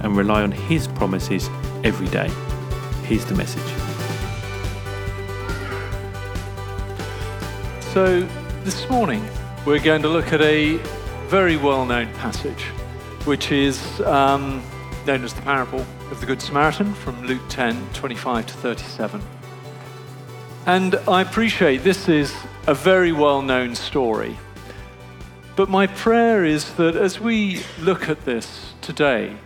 and rely on His promises every day. Here's the message. So, this morning we're going to look at a very well known passage, which is um, known as the parable of the Good Samaritan from Luke 10 25 to 37. And I appreciate this is a very well known story. But my prayer is that as we look at this today,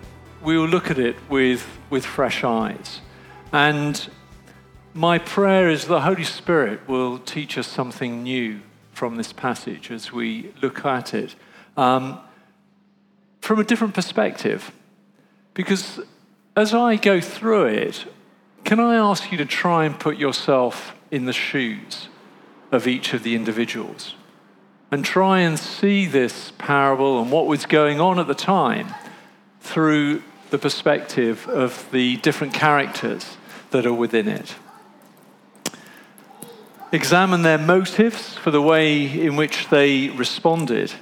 we will look at it with, with fresh eyes. And my prayer is the Holy Spirit will teach us something new from this passage as we look at it um, from a different perspective. Because as I go through it, can I ask you to try and put yourself in the shoes of each of the individuals and try and see this parable and what was going on at the time through the perspective of the different characters that are within it. Examine their motives for the way in which they responded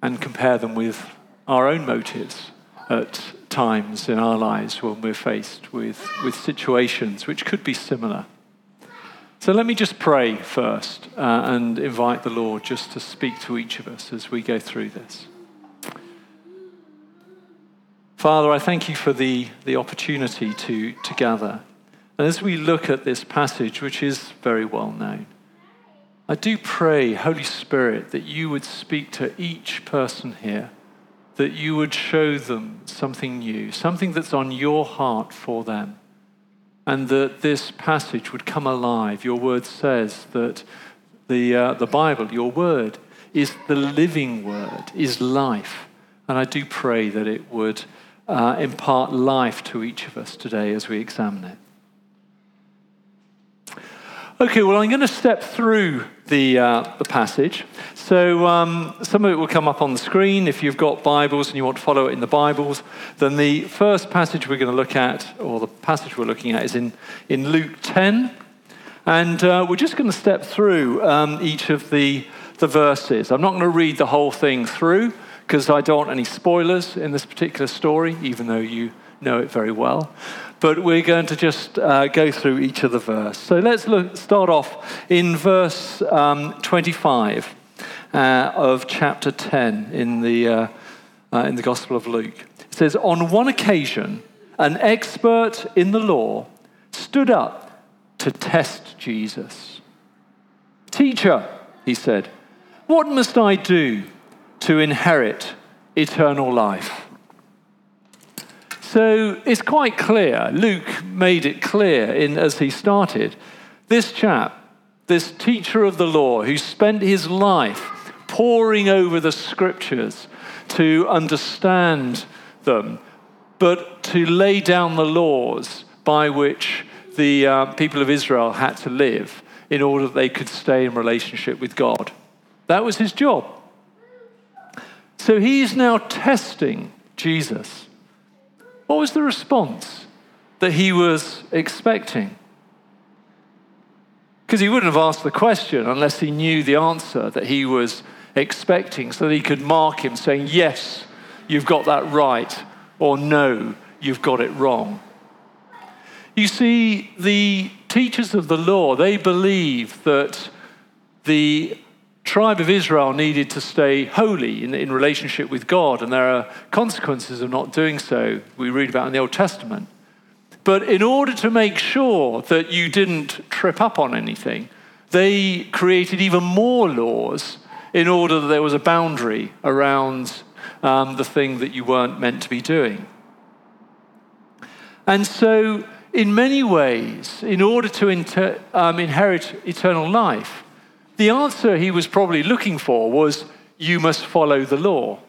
and compare them with our own motives at times in our lives when we're faced with, with situations which could be similar. So let me just pray first uh, and invite the Lord just to speak to each of us as we go through this. Father, I thank you for the, the opportunity to, to gather. And as we look at this passage, which is very well known, I do pray, Holy Spirit, that you would speak to each person here, that you would show them something new, something that's on your heart for them, and that this passage would come alive. Your word says that the, uh, the Bible, your word, is the living word, is life. And I do pray that it would uh, impart life to each of us today as we examine it. Okay, well, I'm going to step through the, uh, the passage. So, um, some of it will come up on the screen. If you've got Bibles and you want to follow it in the Bibles, then the first passage we're going to look at, or the passage we're looking at, is in, in Luke 10. And uh, we're just going to step through um, each of the, the verses. I'm not going to read the whole thing through because I don't want any spoilers in this particular story, even though you know it very well. But we're going to just uh, go through each of the verse. So let's look, start off in verse um, 25 uh, of chapter 10 in the, uh, uh, in the Gospel of Luke. It says, On one occasion, an expert in the law stood up to test Jesus. Teacher, he said, what must I do to inherit eternal life. So it's quite clear, Luke made it clear in, as he started. This chap, this teacher of the law, who spent his life poring over the scriptures to understand them, but to lay down the laws by which the uh, people of Israel had to live in order that they could stay in relationship with God. That was his job. So he's now testing Jesus. What was the response that he was expecting? Because he wouldn't have asked the question unless he knew the answer that he was expecting, so that he could mark him saying, Yes, you've got that right, or No, you've got it wrong. You see, the teachers of the law, they believe that the tribe of Israel needed to stay holy in, in relationship with God, and there are consequences of not doing so, we read about in the Old Testament. But in order to make sure that you didn't trip up on anything, they created even more laws in order that there was a boundary around um, the thing that you weren't meant to be doing. And so, in many ways, in order to inter- um, inherit eternal life, the answer he was probably looking for was, You must follow the law.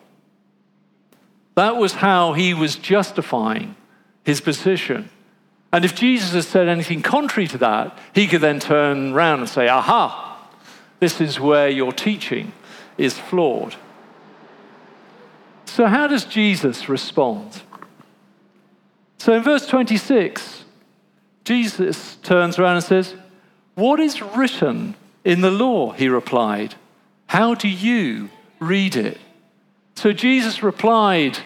That was how he was justifying his position. And if Jesus had said anything contrary to that, he could then turn around and say, Aha, this is where your teaching is flawed. So, how does Jesus respond? So, in verse 26, Jesus turns around and says, What is written in the law? He replied, How do you read it? So, Jesus replied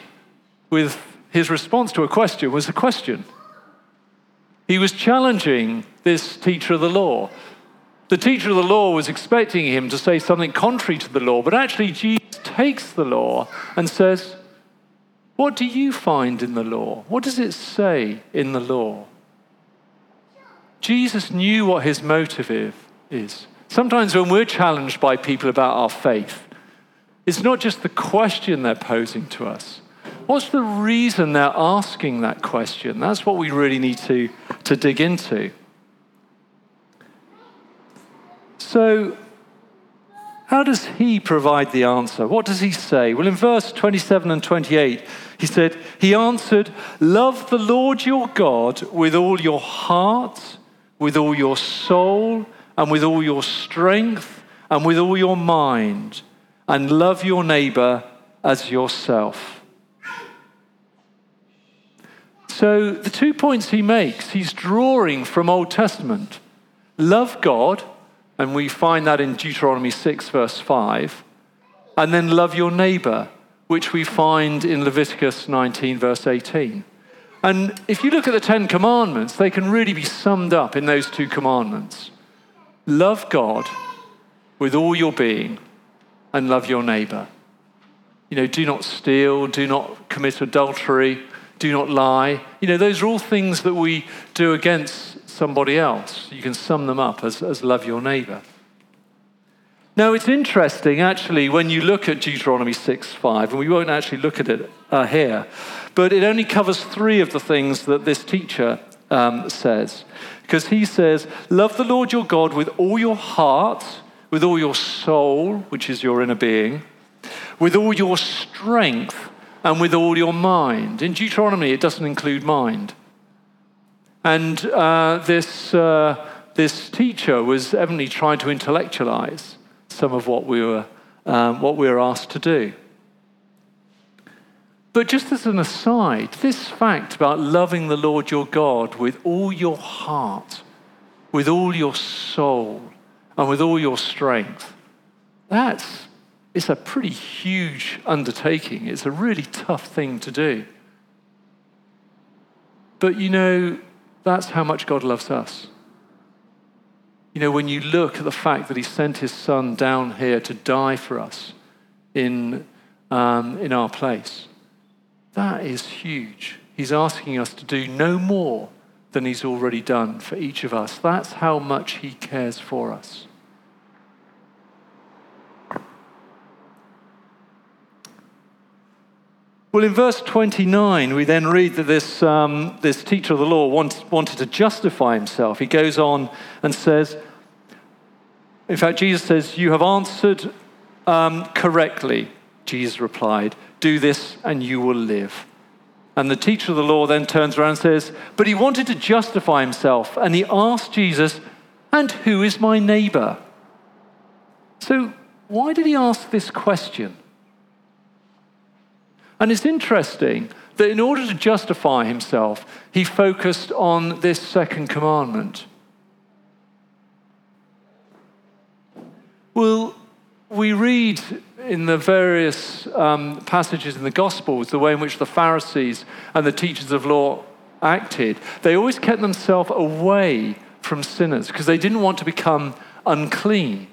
with his response to a question was a question. He was challenging this teacher of the law. The teacher of the law was expecting him to say something contrary to the law, but actually, Jesus takes the law and says, What do you find in the law? What does it say in the law? Jesus knew what his motive is. Sometimes when we're challenged by people about our faith, it's not just the question they're posing to us. What's the reason they're asking that question? That's what we really need to, to dig into. So, how does he provide the answer? What does he say? Well, in verse 27 and 28, he said, He answered, Love the Lord your God with all your heart, with all your soul, and with all your strength, and with all your mind, and love your neighbor as yourself. So, the two points he makes, he's drawing from Old Testament. Love God, and we find that in Deuteronomy 6, verse 5, and then love your neighbor, which we find in Leviticus 19, verse 18. And if you look at the Ten Commandments, they can really be summed up in those two commandments love God with all your being, and love your neighbor. You know, do not steal, do not commit adultery, do not lie. You know, those are all things that we do against somebody else. You can sum them up as, as love your neighbor. Now, it's interesting, actually, when you look at Deuteronomy 6 5, and we won't actually look at it uh, here, but it only covers three of the things that this teacher um, says. Because he says, Love the Lord your God with all your heart, with all your soul, which is your inner being, with all your strength, and with all your mind. In Deuteronomy, it doesn't include mind. And uh, this, uh, this teacher was evidently trying to intellectualize some of what we, were, um, what we were asked to do. But just as an aside, this fact about loving the Lord your God with all your heart, with all your soul, and with all your strength, that's it's a pretty huge undertaking. It's a really tough thing to do. But you know, that's how much God loves us. You know, when you look at the fact that He sent His Son down here to die for us in, um, in our place, that is huge. He's asking us to do no more than He's already done for each of us. That's how much He cares for us. Well, in verse 29, we then read that this, um, this teacher of the law want, wanted to justify himself. He goes on and says, in fact, Jesus says, You have answered um, correctly. Jesus replied, Do this and you will live. And the teacher of the law then turns around and says, But he wanted to justify himself. And he asked Jesus, And who is my neighbor? So, why did he ask this question? And it's interesting that in order to justify himself, he focused on this second commandment. Well, we read in the various um, passages in the Gospels the way in which the Pharisees and the teachers of law acted. They always kept themselves away from sinners because they didn't want to become unclean.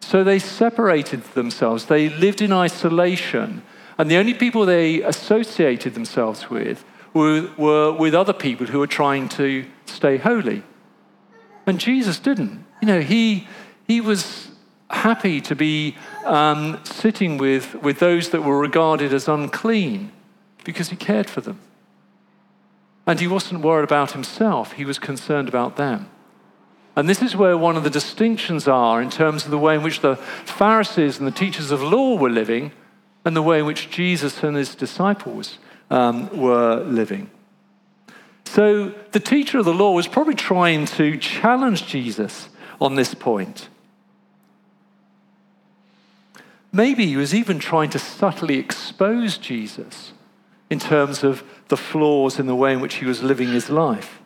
So they separated themselves, they lived in isolation and the only people they associated themselves with were, were with other people who were trying to stay holy. And Jesus didn't. You know, he, he was happy to be um, sitting with, with those that were regarded as unclean because he cared for them. And he wasn't worried about himself, he was concerned about them. And this is where one of the distinctions are in terms of the way in which the Pharisees and the teachers of law were living and the way in which Jesus and his disciples um, were living. So the teacher of the law was probably trying to challenge Jesus on this point. Maybe he was even trying to subtly expose Jesus in terms of the flaws in the way in which he was living his life.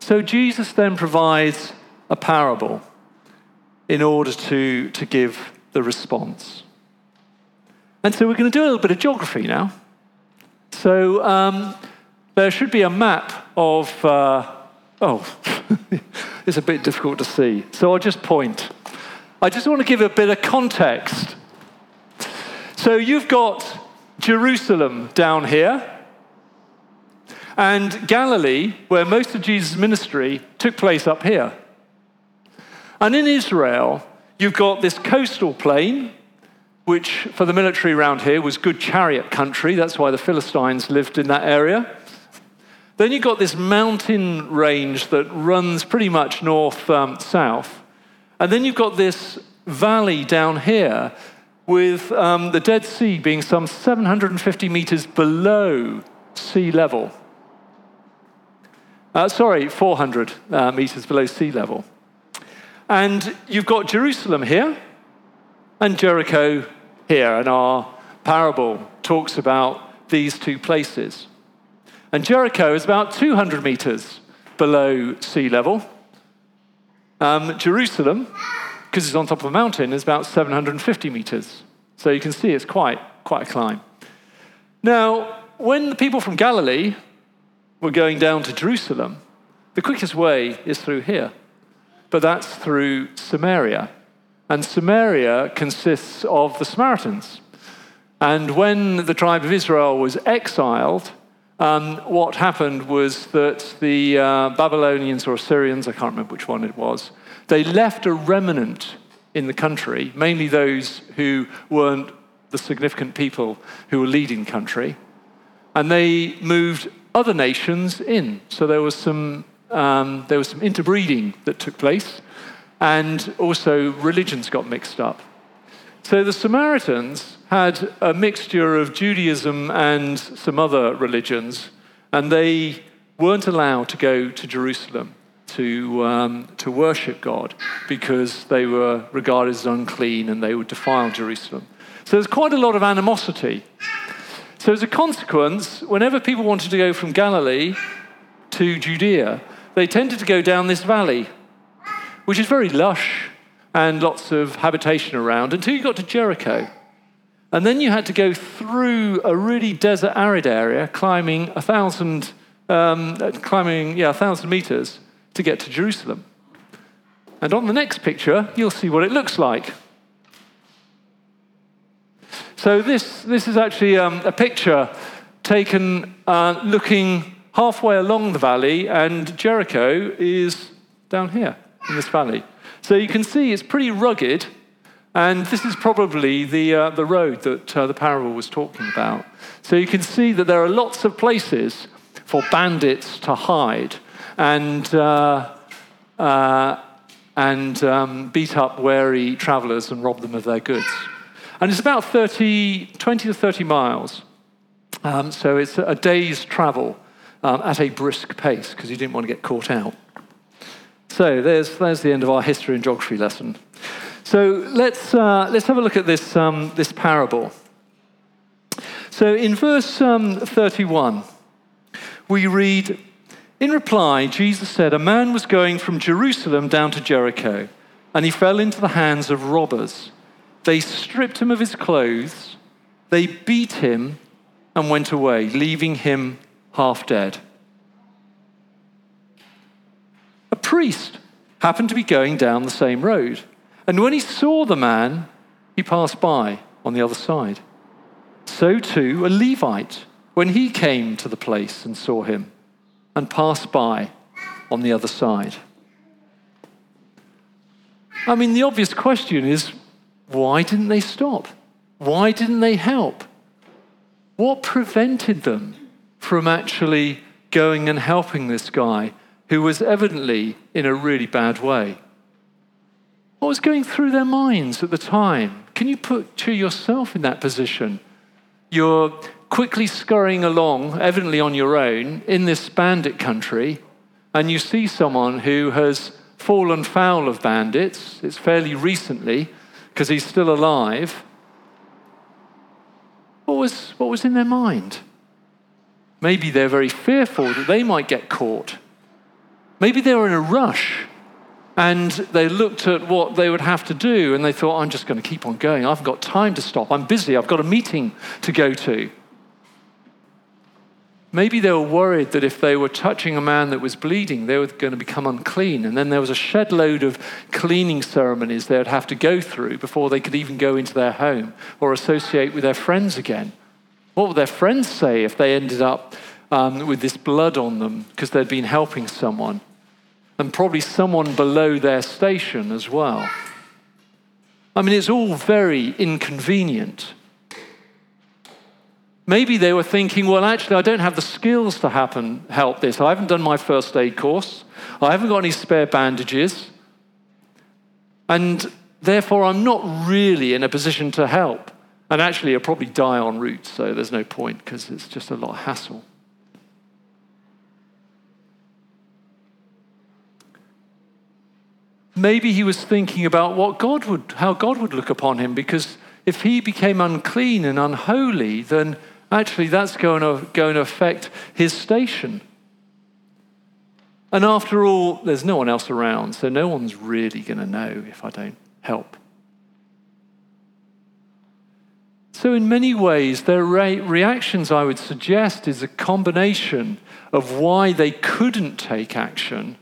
So Jesus then provides a parable in order to, to give the response. And so we're going to do a little bit of geography now. So um, there should be a map of, uh, oh, it's a bit difficult to see. So I'll just point. I just want to give a bit of context. So you've got Jerusalem down here, and Galilee, where most of Jesus' ministry took place up here. And in Israel, you've got this coastal plain, which for the military around here was good chariot country. That's why the Philistines lived in that area. Then you've got this mountain range that runs pretty much north um, south. And then you've got this valley down here with um, the Dead Sea being some 750 meters below sea level. Uh, sorry, 400 uh, meters below sea level. And you've got Jerusalem here and Jericho here, and our parable talks about these two places. And Jericho is about 200 meters below sea level. Um, Jerusalem, because it's on top of a mountain, is about 750 meters. So you can see it's quite, quite a climb. Now, when the people from Galilee were going down to Jerusalem, the quickest way is through here but that's through Samaria. And Samaria consists of the Samaritans. And when the tribe of Israel was exiled, um, what happened was that the uh, Babylonians or Assyrians, I can't remember which one it was, they left a remnant in the country, mainly those who weren't the significant people who were leading country, and they moved other nations in. So there was some um, there was some interbreeding that took place, and also religions got mixed up. So the Samaritans had a mixture of Judaism and some other religions, and they weren't allowed to go to Jerusalem to, um, to worship God because they were regarded as unclean and they would defile Jerusalem. So there's quite a lot of animosity. So, as a consequence, whenever people wanted to go from Galilee to Judea, they tended to go down this valley, which is very lush and lots of habitation around until you got to Jericho. And then you had to go through a really desert arid area, climbing a thousand, um, climbing, yeah, a thousand meters to get to Jerusalem. And on the next picture, you'll see what it looks like. So this, this is actually um, a picture taken uh, looking halfway along the valley, and Jericho is down here in this valley. So you can see it's pretty rugged, and this is probably the, uh, the road that uh, the parable was talking about. So you can see that there are lots of places for bandits to hide and, uh, uh and um, beat up wary travelers and rob them of their goods. And it's about 30, 20 to 30 miles. Um, so it's a day's travel um, at a brisk pace because you didn't want to get caught out. So there's, there's the end of our history and geography lesson. So let's, uh, let's have a look at this, um, this parable. So in verse um, 31, we read In reply, Jesus said, A man was going from Jerusalem down to Jericho, and he fell into the hands of robbers. They stripped him of his clothes, they beat him, and went away, leaving him half dead. A priest happened to be going down the same road, and when he saw the man, he passed by on the other side. So too, a Levite, when he came to the place and saw him, and passed by on the other side. I mean, the obvious question is why didn't they stop? Why didn't they help? What prevented them from actually going and helping this guy who was evidently in a really bad way. What was going through their minds at the time? Can you put to yourself in that position? You're quickly scurrying along, evidently on your own, in this bandit country, and you see someone who has fallen foul of bandits. It's fairly recently because he's still alive. What was, what was in their mind? Maybe they're very fearful that they might get caught. Maybe they were in a rush and they looked at what they would have to do and they thought, I'm just going to keep on going. I haven't got time to stop. I'm busy. I've got a meeting to go to. Maybe they were worried that if they were touching a man that was bleeding, they were going to become unclean. And then there was a shed load of cleaning ceremonies they would have to go through before they could even go into their home or associate with their friends again. What would their friends say if they ended up um, with this blood on them because they'd been helping someone? And probably someone below their station as well. I mean, it's all very inconvenient. Maybe they were thinking, well, actually, I don't have the skills to happen, help this. I haven't done my first aid course. I haven't got any spare bandages. And therefore, I'm not really in a position to help. And actually, I'll probably die en route, so there's no point because it's just a lot of hassle. Maybe he was thinking about what God would, how God would look upon him, because if he became unclean and unholy, then actually that's going to, going to affect his station. And after all, there's no one else around, so no one's really going to know if I don't help. So, in many ways, their re- reactions, I would suggest, is a combination of why they couldn't take action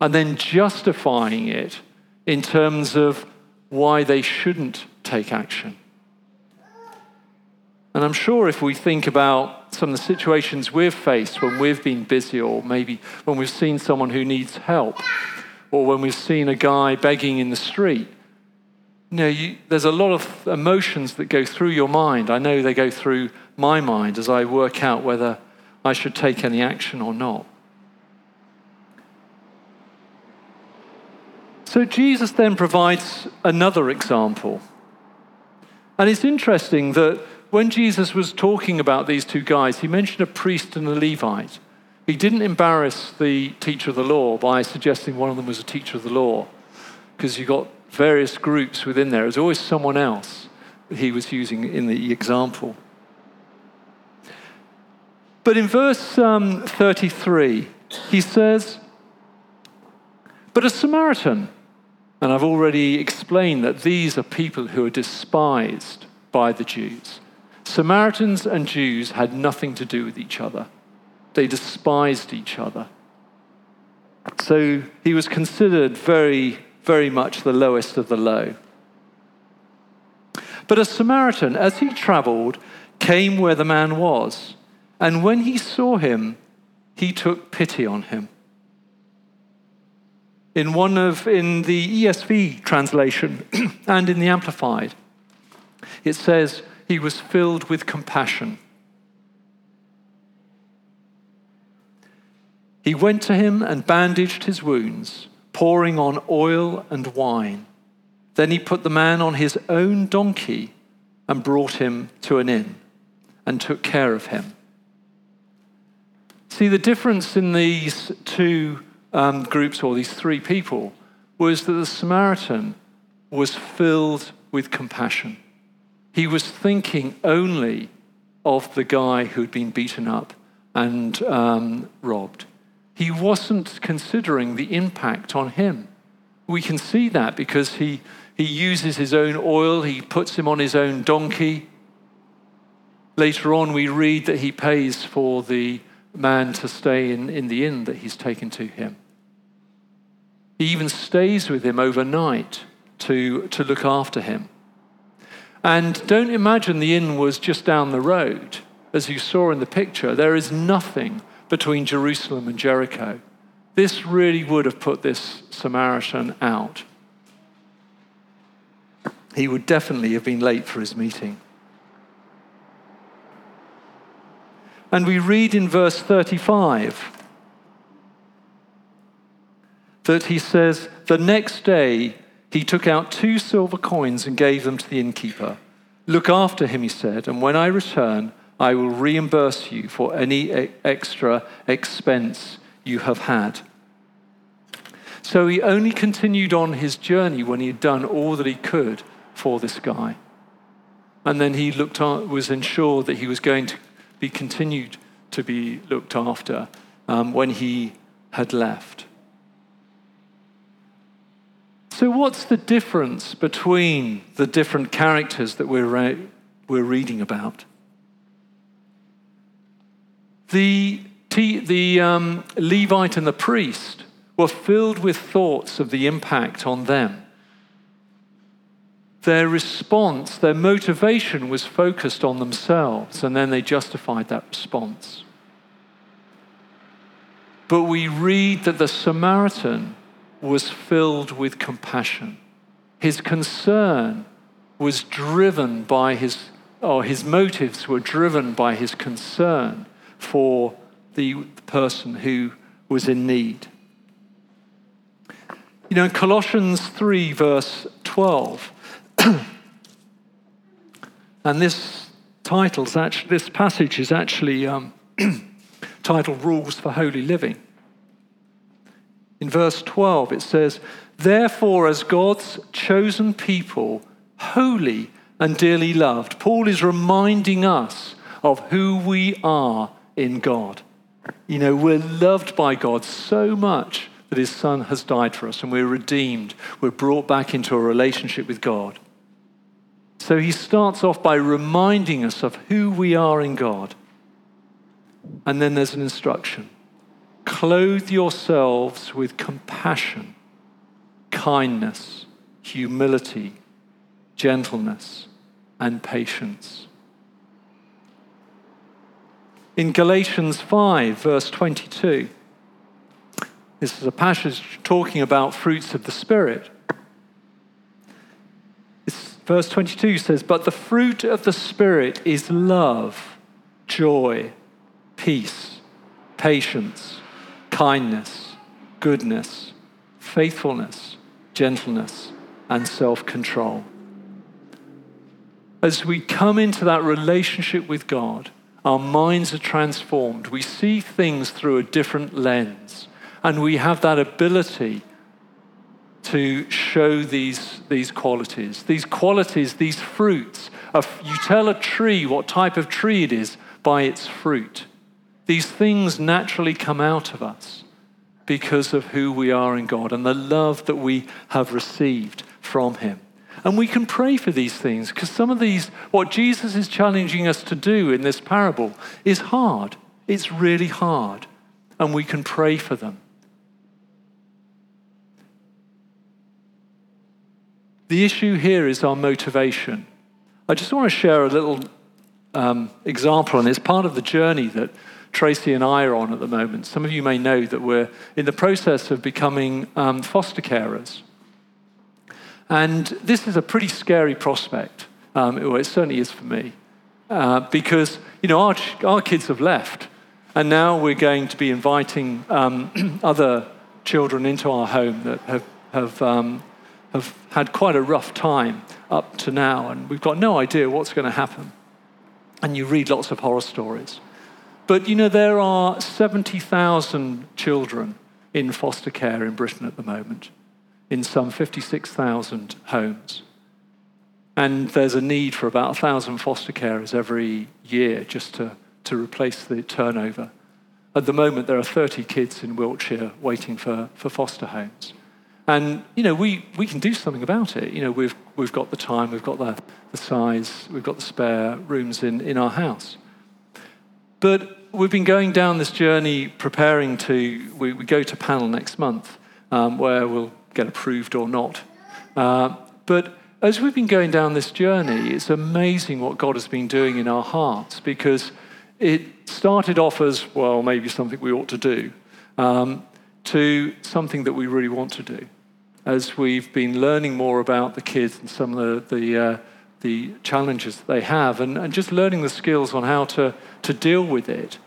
and then justifying it in terms of why they shouldn't take action. And I'm sure if we think about some of the situations we've faced when we've been busy, or maybe when we've seen someone who needs help, or when we've seen a guy begging in the street, you know, you, there's a lot of emotions that go through your mind. I know they go through my mind as I work out whether I should take any action or not. So Jesus then provides another example. And it's interesting that when Jesus was talking about these two guys, he mentioned a priest and a Levite. He didn't embarrass the teacher of the law by suggesting one of them was a teacher of the law, because you got various groups within there. There's always someone else he was using in the example. But in verse um, 33, he says, But a Samaritan, and I've already explained that these are people who are despised by the Jews. Samaritans and Jews had nothing to do with each other, they despised each other. So he was considered very, very much the lowest of the low. But a Samaritan, as he traveled, came where the man was, and when he saw him, he took pity on him. In one of in the ESV translation and in the Amplified, it says, he was filled with compassion. He went to him and bandaged his wounds, pouring on oil and wine. Then he put the man on his own donkey and brought him to an inn and took care of him. See, the difference in these two um, groups, or these three people, was that the Samaritan was filled with compassion. He was thinking only of the guy who'd been beaten up and um, robbed. He wasn't considering the impact on him. We can see that because he, he uses his own oil, he puts him on his own donkey. Later on, we read that he pays for the man to stay in, in the inn that he's taken to him. He even stays with him overnight to, to look after him. And don't imagine the inn was just down the road. As you saw in the picture, there is nothing between Jerusalem and Jericho. This really would have put this Samaritan out. He would definitely have been late for his meeting. And we read in verse 35 that he says, The next day he took out two silver coins and gave them to the innkeeper. Look after him, he said, and when I return, I will reimburse you for any extra expense you have had. So he only continued on his journey when he had done all that he could for this guy. And then he looked was ensured that he was going to be continued to be looked after um, when he had left. So, what's the difference between the different characters that we're, re- we're reading about? The, the um, Levite and the priest were filled with thoughts of the impact on them. Their response, their motivation was focused on themselves, and then they justified that response. But we read that the Samaritan was filled with compassion. His concern was driven by his, or his motives were driven by his concern for the person who was in need. You know, in Colossians 3, verse 12, and this title's actually, this passage is actually um, titled Rules for Holy Living. In verse 12, it says, Therefore, as God's chosen people, holy and dearly loved, Paul is reminding us of who we are in God. You know, we're loved by God so much that his son has died for us and we're redeemed. We're brought back into a relationship with God. So he starts off by reminding us of who we are in God. And then there's an instruction Clothe yourselves with compassion, kindness, humility, gentleness, and patience. In Galatians 5, verse 22, this is a passage talking about fruits of the Spirit. Verse 22 says, But the fruit of the Spirit is love, joy, peace, patience kindness, goodness, faithfulness, gentleness, and self control. As we come into that relationship with God, our minds are transformed. We see things through a different lens, and we have that ability to show these, these qualities. These qualities, these fruits. You tell a tree what type of tree it is by its fruit. These things naturally come out of us because of who we are in God and the love that we have received from Him. And we can pray for these things because some of these, what Jesus is challenging us to do in this parable, is hard. It's really hard. And we can pray for them. The issue here is our motivation. I just want to share a little um, example, and it's part of the journey that Tracy and I are on at the moment. Some of you may know that we're in the process of becoming um, foster carers. And this is a pretty scary prospect. Um, well, it certainly is for me. Uh, because, you know, our, our kids have left. And now we're going to be inviting um, other children into our home that have, have, um, have had quite a rough time up to now. And we've got no idea what's going to happen. And you read lots of horror stories. But you know, there are 70,000 children in foster care in Britain at the moment, in some 56,000 homes. And there's a need for about 1,000 foster carers every year just to, to replace the turnover. At the moment, there are 30 kids in Wiltshire waiting for, for foster homes. And, you know, we, we can do something about it. You know, we've, we've got the time, we've got the, the size, we've got the spare rooms in, in our house. But we've been going down this journey preparing to, we, we go to panel next month um, where we'll get approved or not. Uh, but as we've been going down this journey, it's amazing what God has been doing in our hearts because it started off as, well, maybe something we ought to do, um, to something that we really want to do. As we've been learning more about the kids and some of the, the uh, the challenges that they have and, and just learning the skills on how to, to deal with it.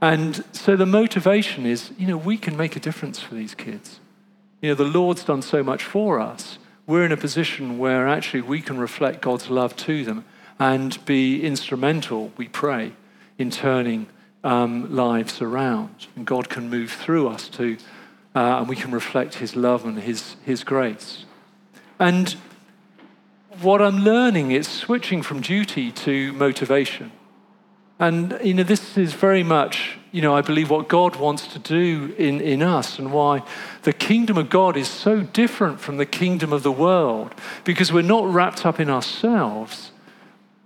And so the motivation is, you know, we can make a difference for these kids. You know, the Lord's done so much for us. we're in a position where actually we can reflect God's love to them and be instrumental, we pray, in turning um, lives around. And God can move through us to, uh, and we can reflect His love and His, His grace. And what I'm learning is switching from duty to motivation. And, you know, this is very much, you know, I believe what God wants to do in, in us and why the kingdom of God is so different from the kingdom of the world because we're not wrapped up in ourselves.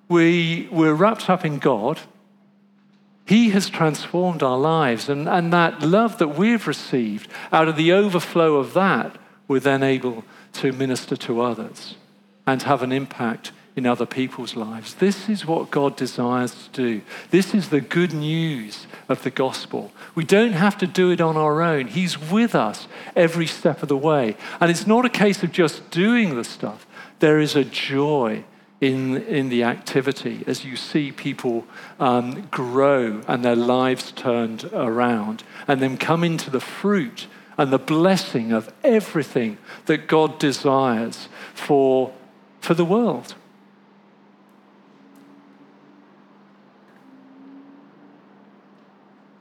We, we're wrapped up in God. He has transformed our lives. And, and that love that we've received, out of the overflow of that, we're then able to minister to others and have an impact in other people's lives. This is what God desires to do. This is the good news of the gospel. We don't have to do it on our own. He's with us every step of the way. And it's not a case of just doing the stuff, there is a joy. In, in the activity, as you see people um, grow and their lives turned around, and then come into the fruit and the blessing of everything that God desires for, for the world.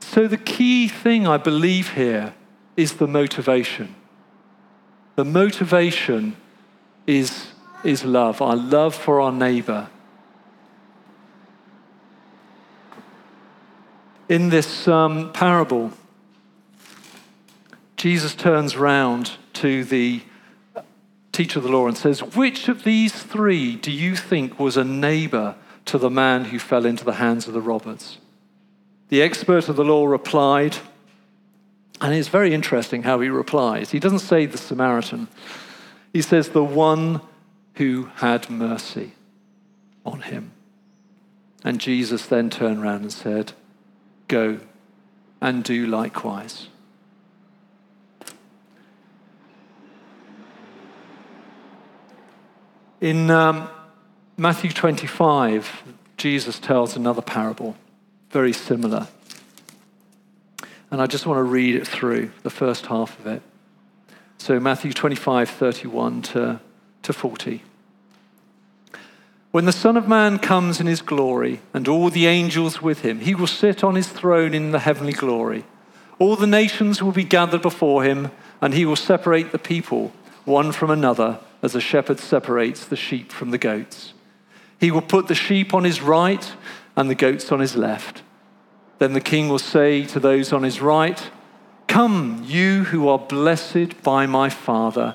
So, the key thing I believe here is the motivation. The motivation is, is love, our love for our neighbor. In this um, parable, Jesus turns round to the teacher of the law and says, Which of these three do you think was a neighbor to the man who fell into the hands of the robbers? The expert of the law replied, and it's very interesting how he replies. He doesn't say the Samaritan, he says, the one who had mercy on him. And Jesus then turned around and said, Go and do likewise. In um, Matthew 25, Jesus tells another parable very similar. And I just want to read it through, the first half of it. So, Matthew 25, 31 to, to 40. When the Son of Man comes in his glory and all the angels with him, he will sit on his throne in the heavenly glory. All the nations will be gathered before him, and he will separate the people one from another as a shepherd separates the sheep from the goats. He will put the sheep on his right and the goats on his left. Then the king will say to those on his right, Come, you who are blessed by my Father,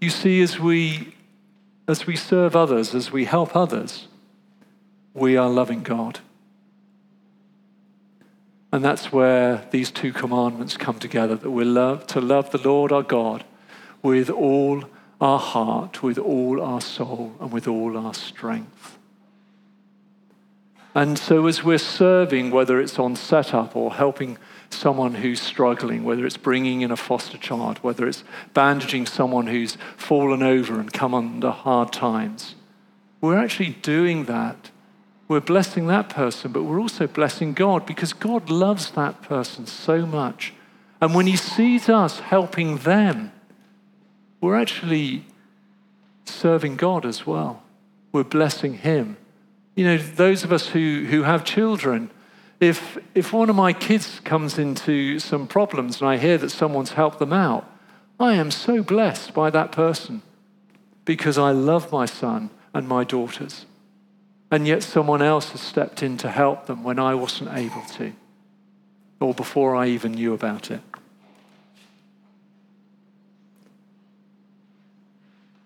You see, as we, as we serve others, as we help others, we are loving God. And that's where these two commandments come together that we're love, to love the Lord our God with all our heart, with all our soul, and with all our strength. And so, as we're serving, whether it's on setup or helping someone who's struggling, whether it's bringing in a foster child, whether it's bandaging someone who's fallen over and come under hard times, we're actually doing that. We're blessing that person, but we're also blessing God because God loves that person so much. And when He sees us helping them, we're actually serving God as well. We're blessing Him you know, those of us who, who have children, if, if one of my kids comes into some problems and I hear that someone's helped them out, I am so blessed by that person because I love my son and my daughters. And yet someone else has stepped in to help them when I wasn't able to, or before I even knew about it.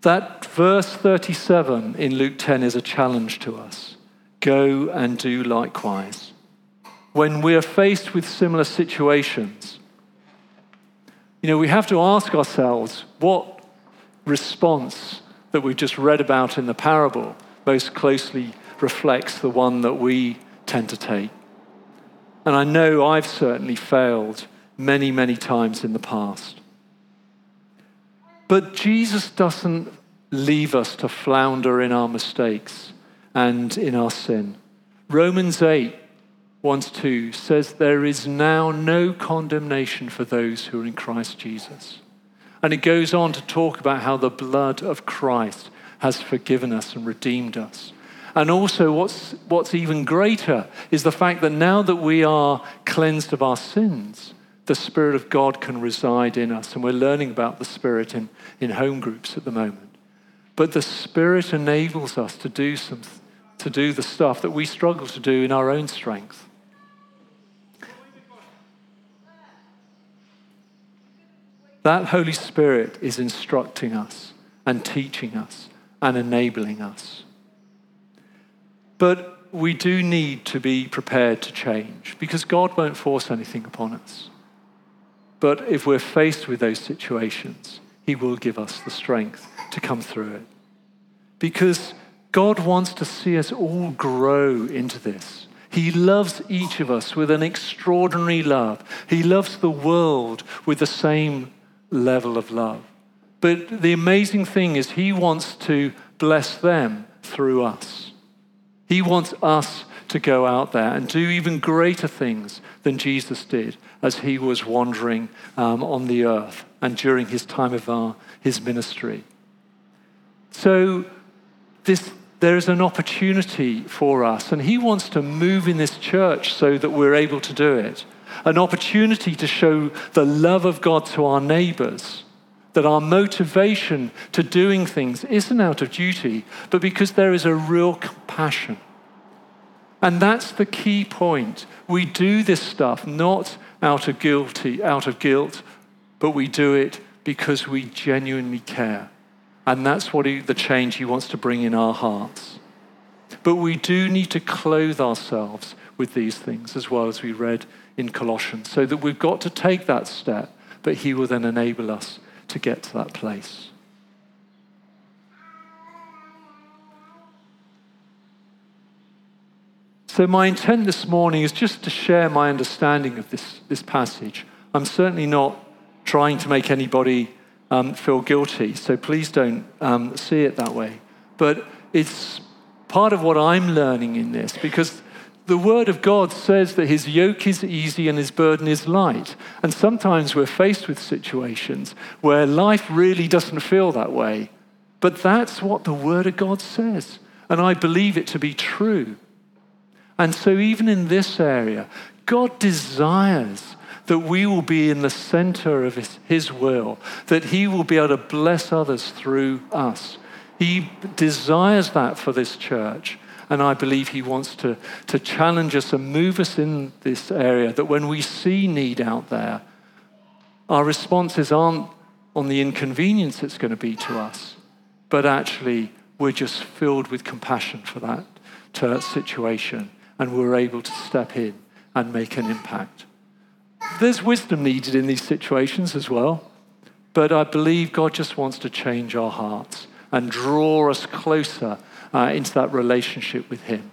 That verse 37 in Luke 10 is a challenge to us. Go and do likewise. When we are faced with similar situations, you know, we have to ask ourselves what response that we've just read about in the parable most closely reflects the one that we tend to take. And I know I've certainly failed many, many times in the past. But Jesus doesn't leave us to flounder in our mistakes and in our sin. Romans 8, 1 2 says, There is now no condemnation for those who are in Christ Jesus. And it goes on to talk about how the blood of Christ has forgiven us and redeemed us. And also, what's, what's even greater is the fact that now that we are cleansed of our sins, the Spirit of God can reside in us. And we're learning about the Spirit in, in home groups at the moment. But the Spirit enables us to do, some, to do the stuff that we struggle to do in our own strength. That Holy Spirit is instructing us and teaching us and enabling us. But we do need to be prepared to change because God won't force anything upon us. But if we're faced with those situations, He will give us the strength to come through it. Because God wants to see us all grow into this. He loves each of us with an extraordinary love. He loves the world with the same level of love. But the amazing thing is, He wants to bless them through us. He wants us to go out there and do even greater things than Jesus did as he was wandering um, on the earth and during his time of our, his ministry. So, this, there is an opportunity for us, and he wants to move in this church so that we're able to do it. An opportunity to show the love of God to our neighbors. That our motivation to doing things isn't out of duty, but because there is a real compassion. And that's the key point. We do this stuff not out of guilty, out of guilt, but we do it because we genuinely care. And that's what he, the change he wants to bring in our hearts. But we do need to clothe ourselves with these things as well as we read in Colossians, so that we've got to take that step, but he will then enable us to get to that place. So, my intent this morning is just to share my understanding of this, this passage. I'm certainly not trying to make anybody um, feel guilty, so please don't um, see it that way. But it's part of what I'm learning in this because the Word of God says that His yoke is easy and His burden is light. And sometimes we're faced with situations where life really doesn't feel that way. But that's what the Word of God says. And I believe it to be true. And so, even in this area, God desires that we will be in the center of his, his, will, that He will be able to bless others through us. He desires that for this church. And I believe He wants to, to challenge us and move us in this area that when we see need out there, our responses aren't on the inconvenience it's going to be to us, but actually we're just filled with compassion for that situation and we're able to step in and make an impact. There's wisdom needed in these situations as well, but I believe God just wants to change our hearts and draw us closer uh, into that relationship with Him.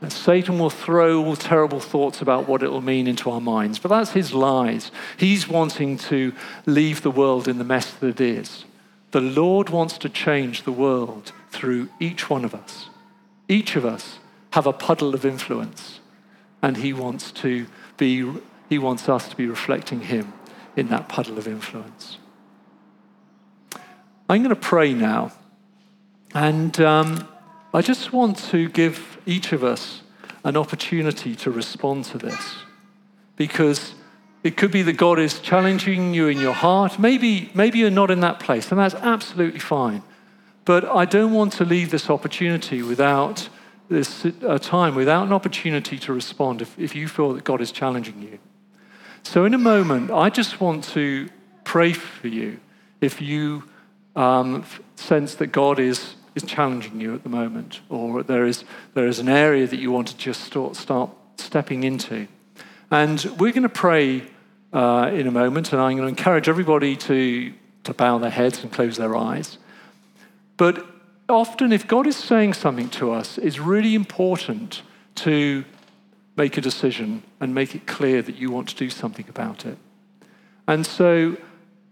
And Satan will throw all terrible thoughts about what it will mean into our minds, but that's his lies. He's wanting to leave the world in the mess that it is. The Lord wants to change the world through each one of us. Each of us have a puddle of influence. And he wants to be, he wants us to be reflecting him in that puddle of influence. I'm going to pray now. And um, I just want to give each of us an opportunity to respond to this. Because it could be that God is challenging you in your heart. Maybe, maybe you're not in that place, and that's absolutely fine. But I don't want to leave this opportunity without this uh, time, without an opportunity to respond if, if you feel that God is challenging you. So, in a moment, I just want to pray for you if you um, sense that God is, is challenging you at the moment, or there is, there is an area that you want to just start, start stepping into. And we're going to pray uh, in a moment, and I'm going to encourage everybody to, to bow their heads and close their eyes. But often, if God is saying something to us, it's really important to make a decision and make it clear that you want to do something about it. And so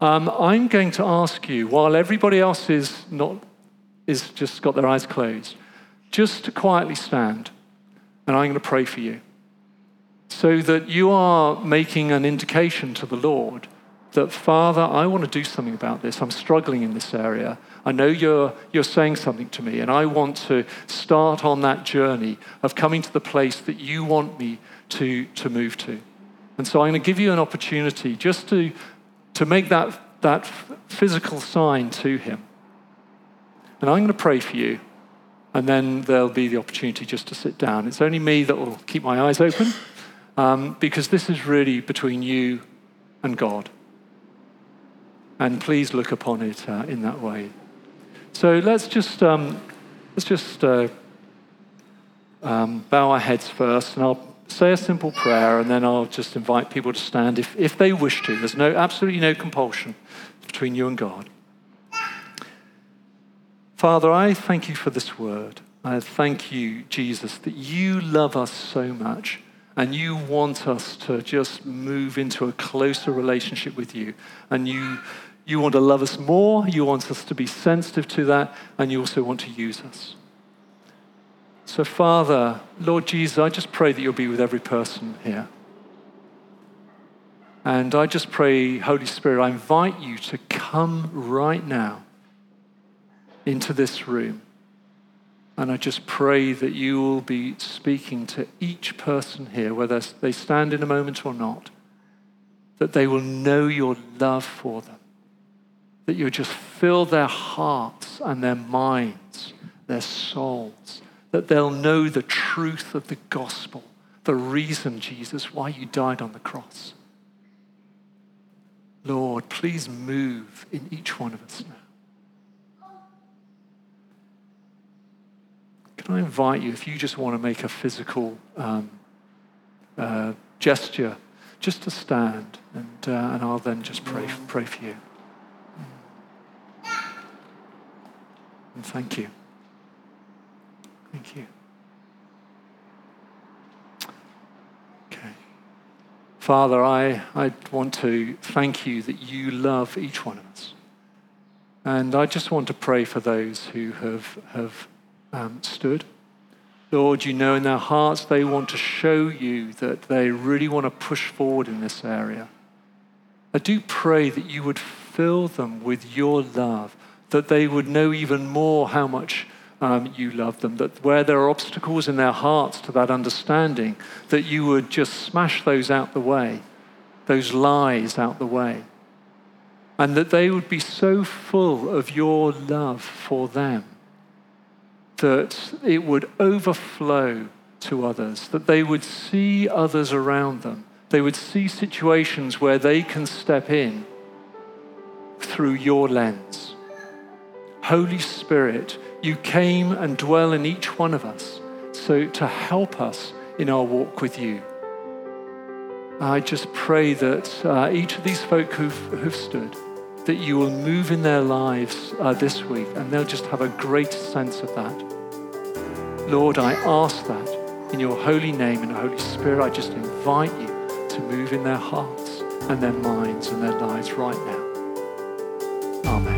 um, I'm going to ask you, while everybody else is not is just got their eyes closed, just to quietly stand, and I'm going to pray for you, so that you are making an indication to the Lord that Father, I want to do something about this. I'm struggling in this area. I know you're, you're saying something to me, and I want to start on that journey of coming to the place that you want me to, to move to. And so I'm going to give you an opportunity just to, to make that, that physical sign to him. And I'm going to pray for you, and then there'll be the opportunity just to sit down. It's only me that will keep my eyes open, um, because this is really between you and God. And please look upon it uh, in that way. So let's just, um, let's just uh, um, bow our heads first, and I'll say a simple prayer, and then I'll just invite people to stand if, if they wish to. There's no, absolutely no compulsion between you and God. Father, I thank you for this word. I thank you, Jesus, that you love us so much and you want us to just move into a closer relationship with you. And you you want to love us more, you want us to be sensitive to that, and you also want to use us. So, Father, Lord Jesus, I just pray that you'll be with every person here. And I just pray, Holy Spirit, I invite you to come right now into this room. And I just pray that you will be speaking to each person here, whether they stand in a moment or not, that they will know your love for them that you just fill their hearts and their minds, their souls, that they'll know the truth of the gospel, the reason, Jesus, why you died on the cross. Lord, please move in each one of us now. Can I invite you, if you just want to make a physical um, uh, gesture, just to stand, and, uh, and I'll then just pray, pray for you. And thank you. Thank you. Okay. Father, I, I want to thank you that you love each one of us. And I just want to pray for those who have, have um, stood. Lord, you know in their hearts they want to show you that they really want to push forward in this area. I do pray that you would fill them with your love that they would know even more how much um, you love them, that where there are obstacles in their hearts to that understanding, that you would just smash those out the way, those lies out the way, and that they would be so full of your love for them that it would overflow to others, that they would see others around them, they would see situations where they can step in through your lens Holy Spirit, you came and dwell in each one of us so to help us in our walk with you. I just pray that uh, each of these folk who've, who've stood, that you will move in their lives uh, this week and they'll just have a great sense of that. Lord, I ask that in your holy name and Holy Spirit, I just invite you to move in their hearts and their minds and their lives right now. Amen.